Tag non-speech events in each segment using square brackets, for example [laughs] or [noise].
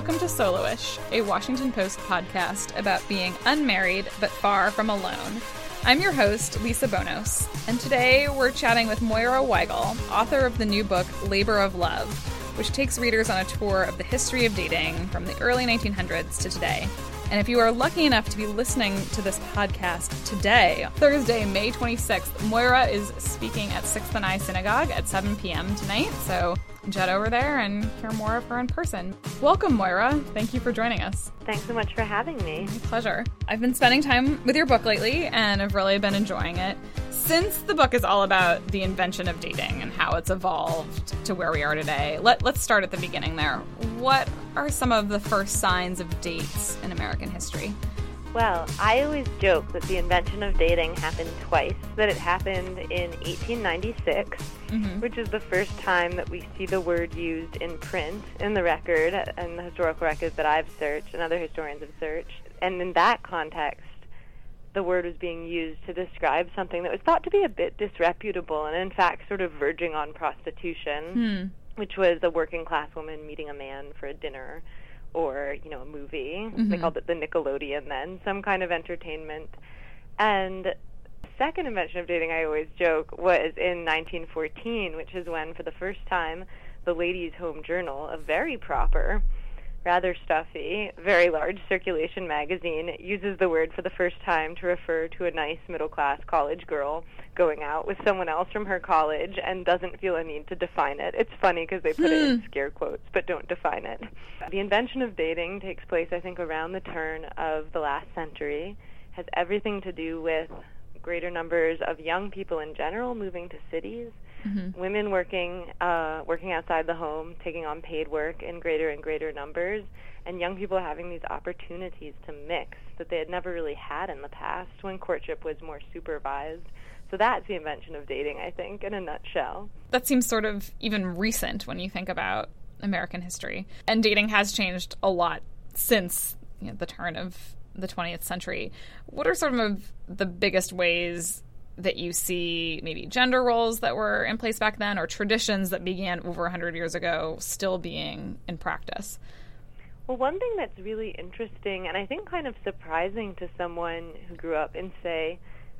Welcome to Soloish, a Washington Post podcast about being unmarried but far from alone. I'm your host, Lisa Bonos, and today we're chatting with Moira Weigel, author of the new book Labor of Love, which takes readers on a tour of the history of dating from the early 1900s to today. And if you are lucky enough to be listening to this podcast today, Thursday, May 26th, Moira is speaking at Sixth and I Synagogue at 7 p.m. tonight. So jet over there and hear more of her in person. Welcome, Moira. Thank you for joining us. Thanks so much for having me. My pleasure. I've been spending time with your book lately and I've really been enjoying it. Since the book is all about the invention of dating and how it's evolved to where we are today, let, let's start at the beginning there. What are some of the first signs of dates in American history? Well, I always joke that the invention of dating happened twice. That it happened in 1896, mm-hmm. which is the first time that we see the word used in print in the record and the historical records that I've searched and other historians have searched. And in that context, the word was being used to describe something that was thought to be a bit disreputable and, in fact, sort of verging on prostitution, hmm. Which was a working class woman meeting a man for a dinner or, you know, a movie. Mm-hmm. They called it the Nickelodeon then, some kind of entertainment. And the second invention of dating, I always joke, was in 1914, which is when, for the first time, the Ladies' Home Journal, a very proper rather stuffy, very large circulation magazine uses the word for the first time to refer to a nice middle class college girl going out with someone else from her college and doesn't feel a need to define it. It's funny because they put hmm. it in hmm. scare quotes but don't define it. The invention of dating takes place, I think, around the turn of the last century, has everything to do with greater numbers of young people in general moving to cities Mm-hmm. Women working uh, working outside the home, taking on paid work in greater and greater numbers, and young people having these opportunities to mix that they had never really had in the past when courtship was more supervised. So that's the invention of dating, I think, in a nutshell. That seems sort of even recent when you think about American history. And dating has changed a lot since you know, the turn of the 20th century. What are some of the biggest ways that you see maybe gender roles that were in place back then or traditions that began over 100 years ago still being in practice? Well, one thing that's really interesting and I think kind of surprising to someone who grew up in, say,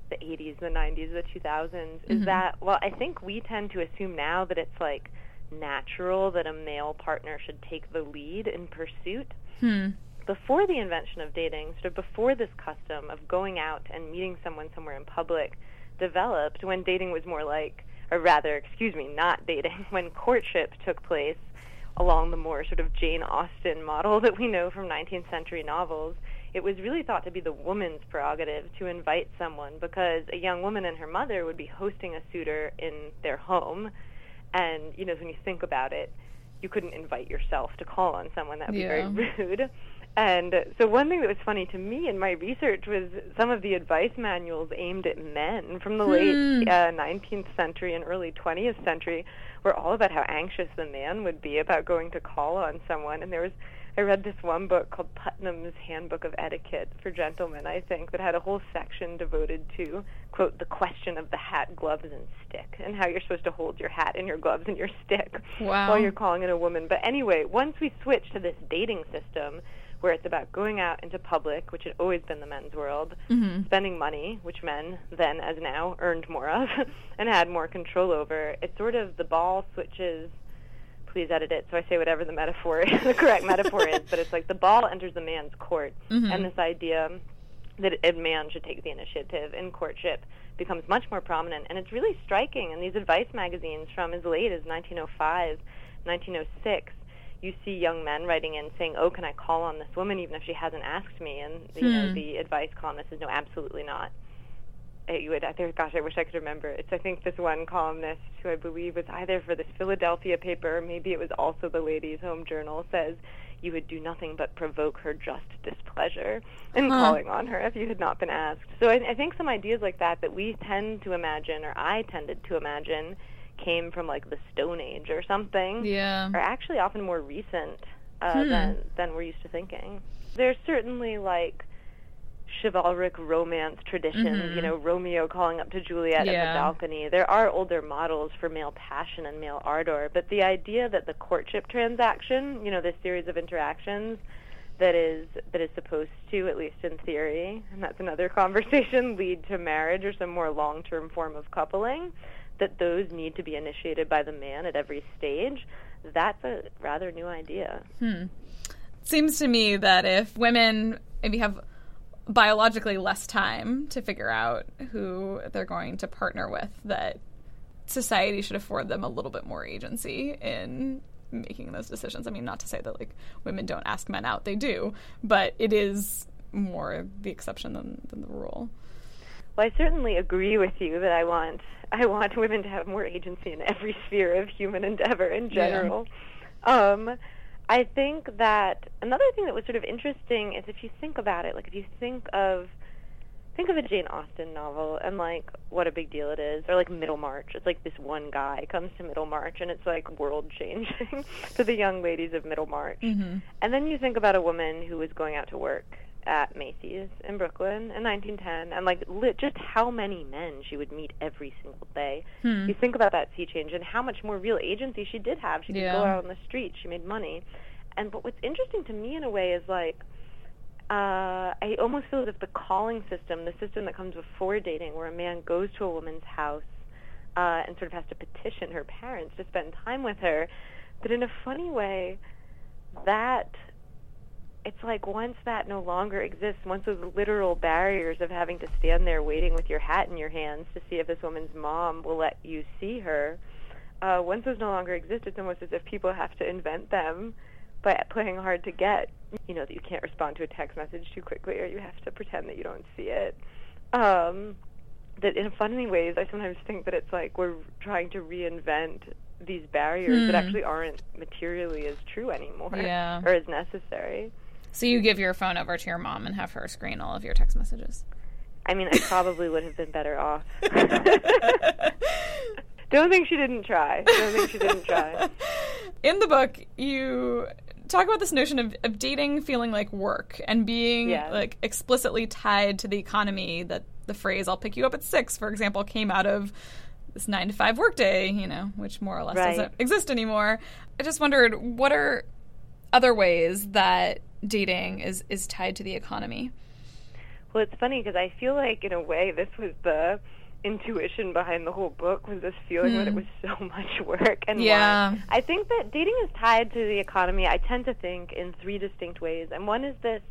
the 80s, the 90s, the 2000s mm-hmm. is that, well, I think we tend to assume now that it's like natural that a male partner should take the lead in pursuit. Hmm before the invention of dating, sort of before this custom of going out and meeting someone somewhere in public, developed when dating was more like, or rather, excuse me, not dating, [laughs] when courtship took place along the more sort of Jane Austen model that we know from 19th century novels, it was really thought to be the woman's prerogative to invite someone because a young woman and her mother would be hosting a suitor in their home. And, you know, when you think about it, you couldn't invite yourself to call on someone. That would yeah. be very [laughs] rude. And so one thing that was funny to me in my research was some of the advice manuals aimed at men from the hmm. late uh, 19th century and early 20th century were all about how anxious the man would be about going to call on someone. And there was, I read this one book called Putnam's Handbook of Etiquette for Gentlemen, I think, that had a whole section devoted to, quote, the question of the hat, gloves, and stick, and how you're supposed to hold your hat and your gloves and your stick wow. while you're calling in a woman. But anyway, once we switched to this dating system, where it's about going out into public, which had always been the men's world, mm-hmm. spending money, which men then as now earned more of [laughs] and had more control over. It's sort of the ball switches. Please edit it so I say whatever the metaphor, [laughs] the correct metaphor is. But it's like the ball enters the man's court, mm-hmm. and this idea that a man should take the initiative in courtship becomes much more prominent. And it's really striking in these advice magazines from as late as 1905, 1906 you see young men writing in saying, "Oh, can I call on this woman even if she hasn't asked me?" And you hmm. know, the advice columnist is, "No, absolutely not." Uh, you would, I think, gosh, I wish I could remember. It's, I think, this one columnist who I believe was either for this Philadelphia paper, or maybe it was also the Ladies' Home Journal, says you would do nothing but provoke her just displeasure in huh. calling on her if you had not been asked. So I, I think some ideas like that that we tend to imagine, or I tended to imagine, came from like the Stone Age or something, yeah, are actually often more recent uh, hmm. than than we're used to thinking. There's certainly like chivalric romance traditions, Mm-hmm. you know, Romeo calling up to Juliet Yeah. at the balcony. There are older models for male passion and male ardor, but the idea that the courtship transaction, you know, this series of interactions that is that is supposed to, at least in theory, and that's another [laughs] conversation, lead to marriage or some more long-term form of coupling, that those need to be initiated by the man at every stage. That's a rather new idea. Hmm. seems to me that if women maybe have biologically less time to figure out who they're going to partner with, that society should afford them a little bit more agency in making those decisions. I mean, not to say that like women don't ask men out, they do, but it is more the exception than, than the rule. Well, I certainly agree with you that I want I want women to have more agency in every [laughs] sphere of human endeavor in general. Um, I think that another thing that was sort of interesting is if you think about it, like if you think of think of a Jane Austen novel and like what a big deal it is, or like Middlemarch. It's like this one guy comes to Middlemarch and it's like world changing [laughs] to the young ladies of Middlemarch. And then you think about a woman who was going out to work at Macy's in Brooklyn in 1910, and like li- just how many men she would meet every single day. You think about that sea change and how much more real agency she did have. She could Yeah. go out on the street. She made money. And but what's interesting to me in a way is like uh, I almost feel as if the calling system, the system that comes before dating, where a man goes to a woman's house uh, and sort of has to petition her parents to spend time with her, but in a funny way, that it's like once that no longer exists, once those literal barriers of having to stand there waiting with your hat in your hands to see if this woman's mom will let you see her, uh, once those no longer exist, it's almost as if people have to invent them by playing hard to get. You know that you can't respond to a text message too quickly, or you have to pretend that you don't see it. Um, that in funny ways, I sometimes think that it's like we're trying to reinvent these barriers that actually aren't materially as true anymore Yeah. or as necessary. So you give your phone over to your mom and have her screen all of your text messages. I mean, I probably would have been better off. [laughs] Don't think she didn't try. Don't think she didn't try. In the book, you talk about this notion of, of dating feeling like work and being Yeah. like explicitly tied to the economy that the phrase I'll pick you up at six, for example, came out of this nine to five workday, you know, which more or less Right. doesn't exist anymore. I just wondered what are other ways that dating is, is tied to the economy? Well, it's funny because I feel like, in a way, this was the intuition behind the whole book was this feeling that it hmm. was so [laughs] much work and Yeah. why. I think that dating is tied to the economy. I tend to think in three distinct ways, and one is this,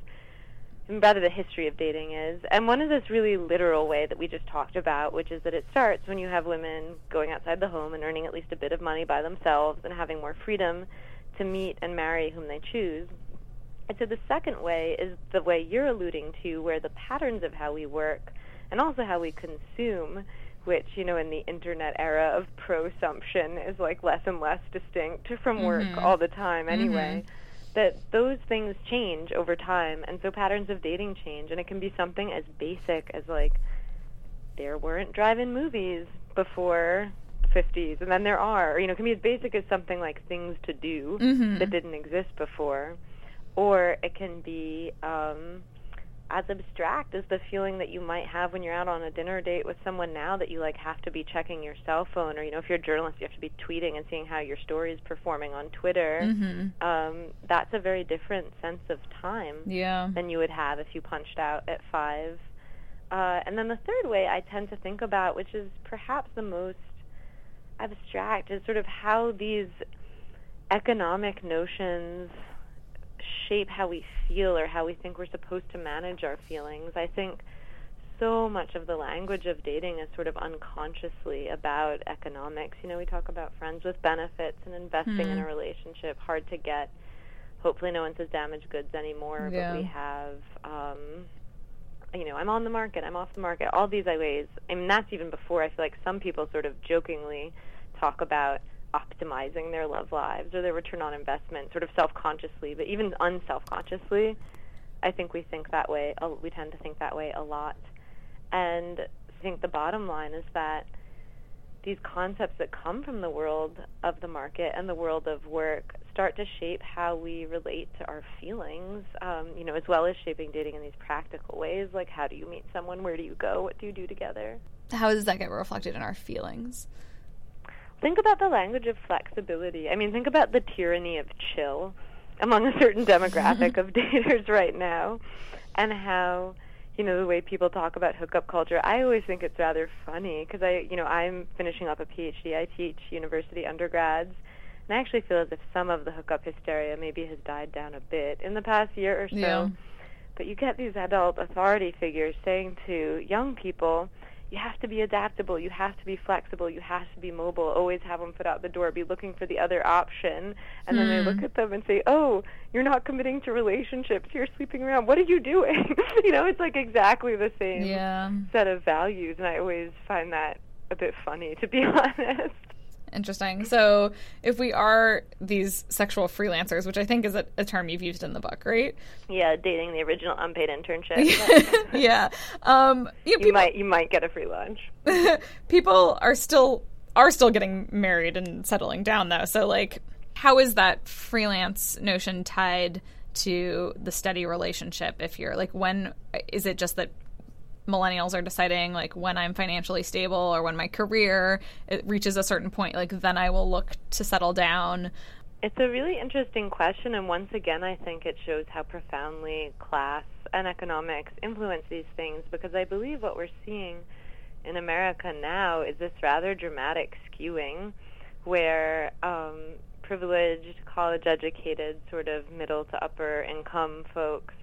and rather the history of dating is, and one is this really literal way that we just talked about, which is that it starts when you have women going outside the home and earning at least a bit of money by themselves and having more freedom to meet and marry whom they choose. And so the second way is the way you're alluding to, where the patterns of how we work and also how we consume, which, you know, in the internet era of prosumption is like less and less distinct from work mm-hmm. all the time anyway, mm-hmm. that those things change over time. And so patterns of dating change. And it can be something as basic as like there weren't drive-in movies before the 50s and then there are you know it can be as basic as something like things to do mm-hmm. that didn't exist before or it can be um as abstract as the feeling that you might have when you're out on a dinner date with someone now that you like have to be checking your cell phone or you know if you're a journalist you have to be tweeting and seeing how your story is performing on Twitter um that's a very different sense of time Yeah. than you would have if you punched out at five. Uh, and then the third way I tend to think about, which is perhaps the most abstract, is sort of how these economic notions shape how we feel or how we think we're supposed to manage our feelings. I think so much of the language of dating is sort of unconsciously about economics. You know, we talk about friends with benefits and investing in a relationship, hard to get. Hopefully, no one says damaged goods anymore, Yeah. but we have, um, you know, I'm on the market, I'm off the market, all these ways. I mean, that's even before I feel like some people sort of jokingly talk about optimizing their love lives or their return on investment, sort of self-consciously, but even unself-consciously, I think we think that way. We tend to think that way a lot. And I think the bottom line is that these concepts that come from the world of the market and the world of work start to shape how we relate to our feelings, um, you know, as well as shaping dating in these practical ways, like how do you meet someone, where do you go, what do you do together. How does that get reflected in our feelings? Think about the language of flexibility. I mean, think about the tyranny of chill among a certain demographic of [laughs] daters right now, and how you know the way people talk about hookup culture. I always think it's rather funny because I, you know, I'm finishing up a PhD. I teach university undergrads, and I actually feel as if some of the hookup hysteria maybe has died down a bit in the past year or so. Yeah. But you get these adult authority figures saying to young people you have to be adaptable, you have to be flexible, you have to be mobile, always have one foot out the door, be looking for the other option. And then they look Hmm. at them and say, oh, you're not committing to relationships, you're sleeping around, what are you doing? [laughs] you know, it's like exactly the same Yeah. set of values. And I always find that a bit funny, to be [laughs] honest. Interesting. So, if we are these sexual freelancers, which I think is a, a term you've used in the book, right? Yeah, dating the original unpaid internship. [laughs] yeah. Um, you, know, you might you might get a free lunch. people, [laughs] people are still are still getting married and settling down, though. So, like, how is that freelance notion tied to the steady relationship? If you're like, when is it just that millennials are deciding like when I'm financially stable or when my career reaches a certain point, like then I will look to settle down. It's a really interesting question, and once again, I think it shows how profoundly class and economics influence these things because I believe what we're seeing in America now is this rather dramatic skewing where um, privileged, college educated, sort of middle to upper income folks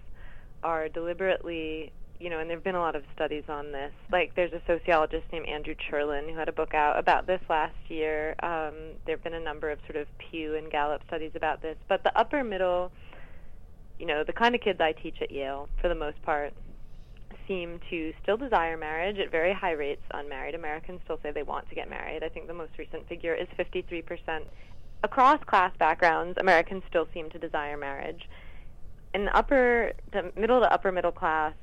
are deliberately you know, and there have been a lot of studies on this. Like, there's a sociologist named Andrew Cherlin who had a book out about this last year. Um, there have been a number of sort of Pew and Gallup studies about this. But the upper middle, you know, the kind of kids I teach at Yale, for the most part, seem to still desire marriage at very high rates. Unmarried Americans still say they want to get married. I think the most recent figure is 53%. Across class backgrounds, Americans still seem to desire marriage. In the upper, the middle to upper middle class,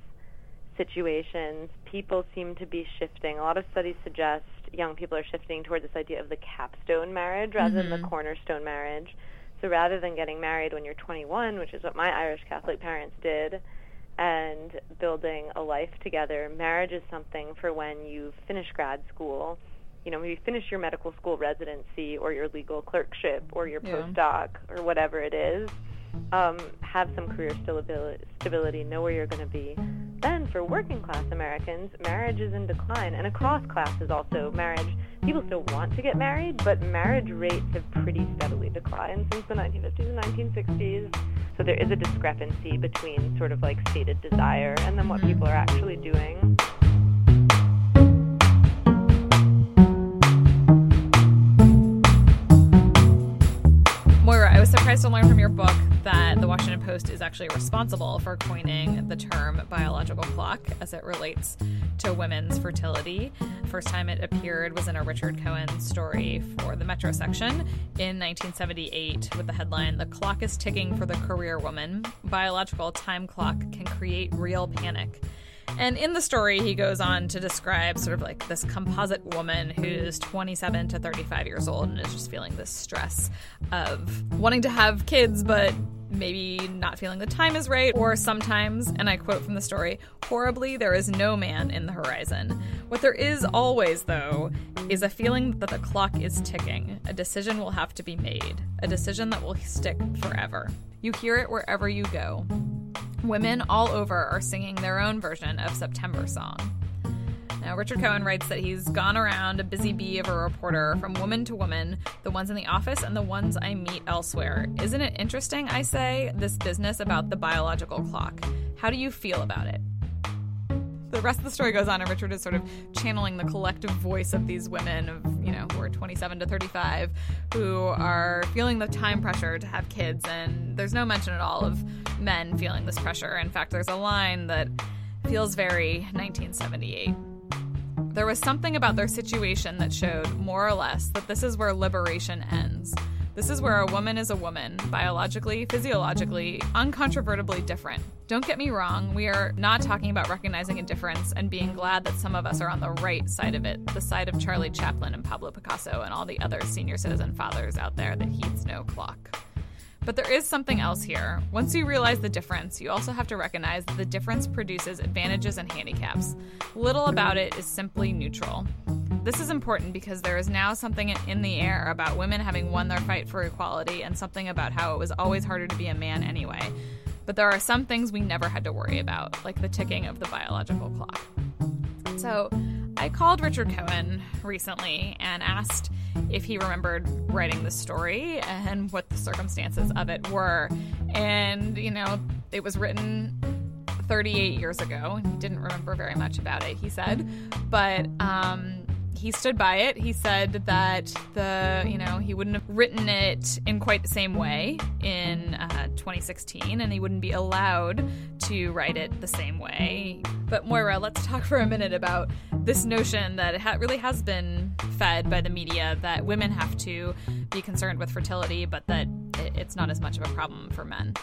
situations, people seem to be shifting. A lot of studies suggest young people are shifting towards this idea of the capstone marriage rather mm-hmm. than the cornerstone marriage. So rather than getting married when you're 21, which is what my Irish Catholic parents did, and building a life together, marriage is something for when you finish grad school. You know, maybe finish your medical school residency or your legal clerkship or your Yeah. postdoc or whatever it is. Um, have some career stability, stability, know where you're going to be. Then, for working class Americans, marriage is in decline, and across classes also, marriage. People still want to get married, but marriage rates have pretty steadily declined since the 1950s and 1960s. So there is a discrepancy between sort of like stated desire and then what people are actually doing. Surprised to learn from your book that the Washington Post is actually responsible for coining the term biological clock as it relates to women's fertility. First time it appeared was in a Richard Cohen story for the Metro section in 1978 with the headline The Clock is Ticking for the Career Woman. Biological time clock can create real panic. And in the story, he goes on to describe sort of like this composite woman who's 27 to 35 years old and is just feeling this stress of wanting to have kids, but maybe not feeling the time is right, or sometimes, and I quote from the story, horribly, there is no man in the horizon. What there is always, though, is a feeling that the clock is ticking. A decision will have to be made, a decision that will stick forever. You hear it wherever you go. Women all over are singing their own version of September Song. Now, Richard Cohen writes that he's gone around a busy bee of a reporter from woman to woman, the ones in the office and the ones I meet elsewhere. Isn't it interesting, I say, this business about the biological clock? How do you feel about it? The rest of the story goes on, and Richard is sort of channeling the collective voice of these women, of you know, who are 27 to 35, who are feeling the time pressure to have kids, and there's no mention at all of men feeling this pressure. In fact, there's a line that feels very 1978. There was something about their situation that showed, more or less, that this is where liberation ends. This is where a woman is a woman, biologically, physiologically, uncontrovertibly different. Don't get me wrong, we are not talking about recognizing a difference and being glad that some of us are on the right side of it, the side of Charlie Chaplin and Pablo Picasso and all the other senior citizen fathers out there that heeds no clock. But there is something else here. Once you realize the difference, you also have to recognize that the difference produces advantages and handicaps. Little about it is simply neutral. This is important because there is now something in the air about women having won their fight for equality and something about how it was always harder to be a man anyway. But there are some things we never had to worry about, like the ticking of the biological clock. So, I called Richard Cohen recently and asked if he remembered writing the story and what the circumstances of it were. And, you know, it was written 38 years ago. and He didn't remember very much about it, he said. But, um, he stood by it. He said that the, you know, he wouldn't have written it in quite the same way in uh, 2016, and he wouldn't be allowed to write it the same way. But Moira, let's talk for a minute about this notion that it ha- really has been fed by the media that women have to be concerned with fertility, but that it's not as much of a problem for men.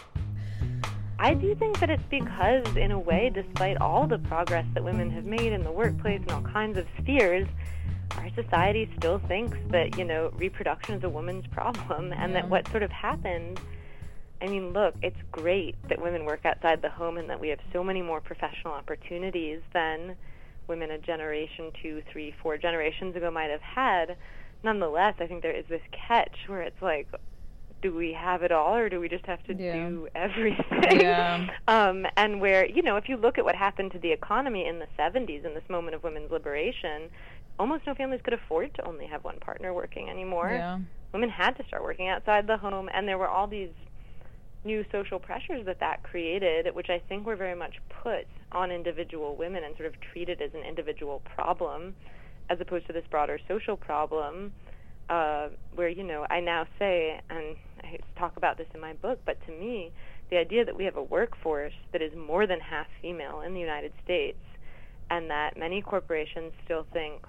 I do think that it's because, in a way, despite all the progress that women have made in the workplace and all kinds of spheres, our society still thinks that, you know, reproduction is a woman's problem and yeah. that what sort of happened I mean, look, it's great that women work outside the home and that we have so many more professional opportunities than women a generation, two, three, four generations ago might have had. Nonetheless, I think there is this catch where it's like, do we have it all or do we just have to yeah. do everything? Yeah. [laughs] um, and where, you know, if you look at what happened to the economy in the 70s in this moment of women's liberation, almost no families could afford to only have one partner working anymore. Yeah. Women had to start working outside the home, and there were all these new social pressures that that created, which I think were very much put on individual women and sort of treated as an individual problem, as opposed to this broader social problem, uh, where you know I now say, and I talk about this in my book, but to me, the idea that we have a workforce that is more than half female in the United States, and that many corporations still think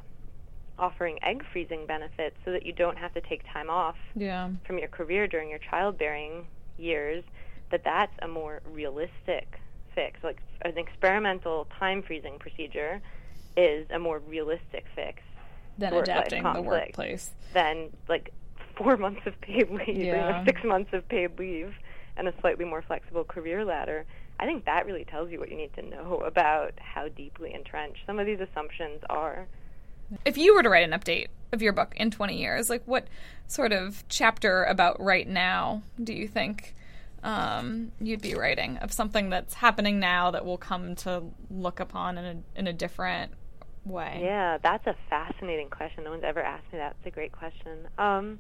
offering egg freezing benefits so that you don't have to take time off yeah. from your career during your childbearing years, that that's a more realistic fix. Like an experimental time freezing procedure is a more realistic fix than adapting the workplace than like four [laughs] months of paid leave yeah. or six months of paid leave and a slightly more flexible career ladder. I think that really tells you what you need to know about how deeply entrenched some of these assumptions are. If you were to write an update of your book in 20 years, like what sort of chapter about right now do you think um, you'd be writing of something that's happening now that we'll come to look upon in a, in a different way? Yeah, that's a fascinating question. No one's ever asked me that. It's a great question. Um,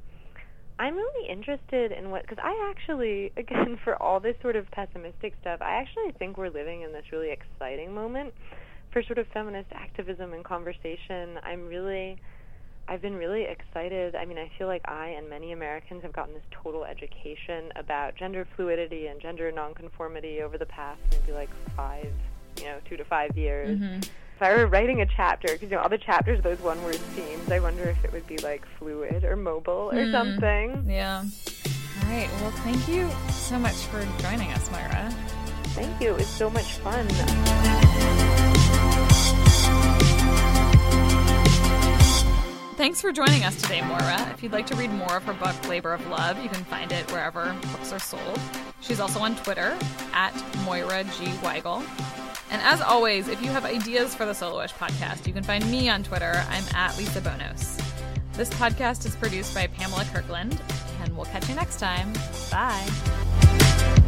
I'm really interested in what, because I actually, [laughs] again, for all this sort of pessimistic stuff, I actually think we're living in this really exciting moment for sort of feminist activism and conversation, I'm really I've been really excited. I mean, I feel like I and many Americans have gotten this total education about gender fluidity and gender nonconformity over the past maybe like five, you know, two to five years. Mm-hmm. If I were writing a chapter, because you know all the chapters, are those one-word themes, I wonder if it would be like fluid or mobile or mm. something. Yeah. All right. Well, thank you so much for joining us, Myra. Thank you. It was so much fun. Thanks for joining us today, Moira. If you'd like to read more of her book, Labor of Love, you can find it wherever books are sold. She's also on Twitter at Moira G. Weigel. And as always, if you have ideas for the Soloish podcast, you can find me on Twitter. I'm at Lisa Bonos. This podcast is produced by Pamela Kirkland, and we'll catch you next time. Bye.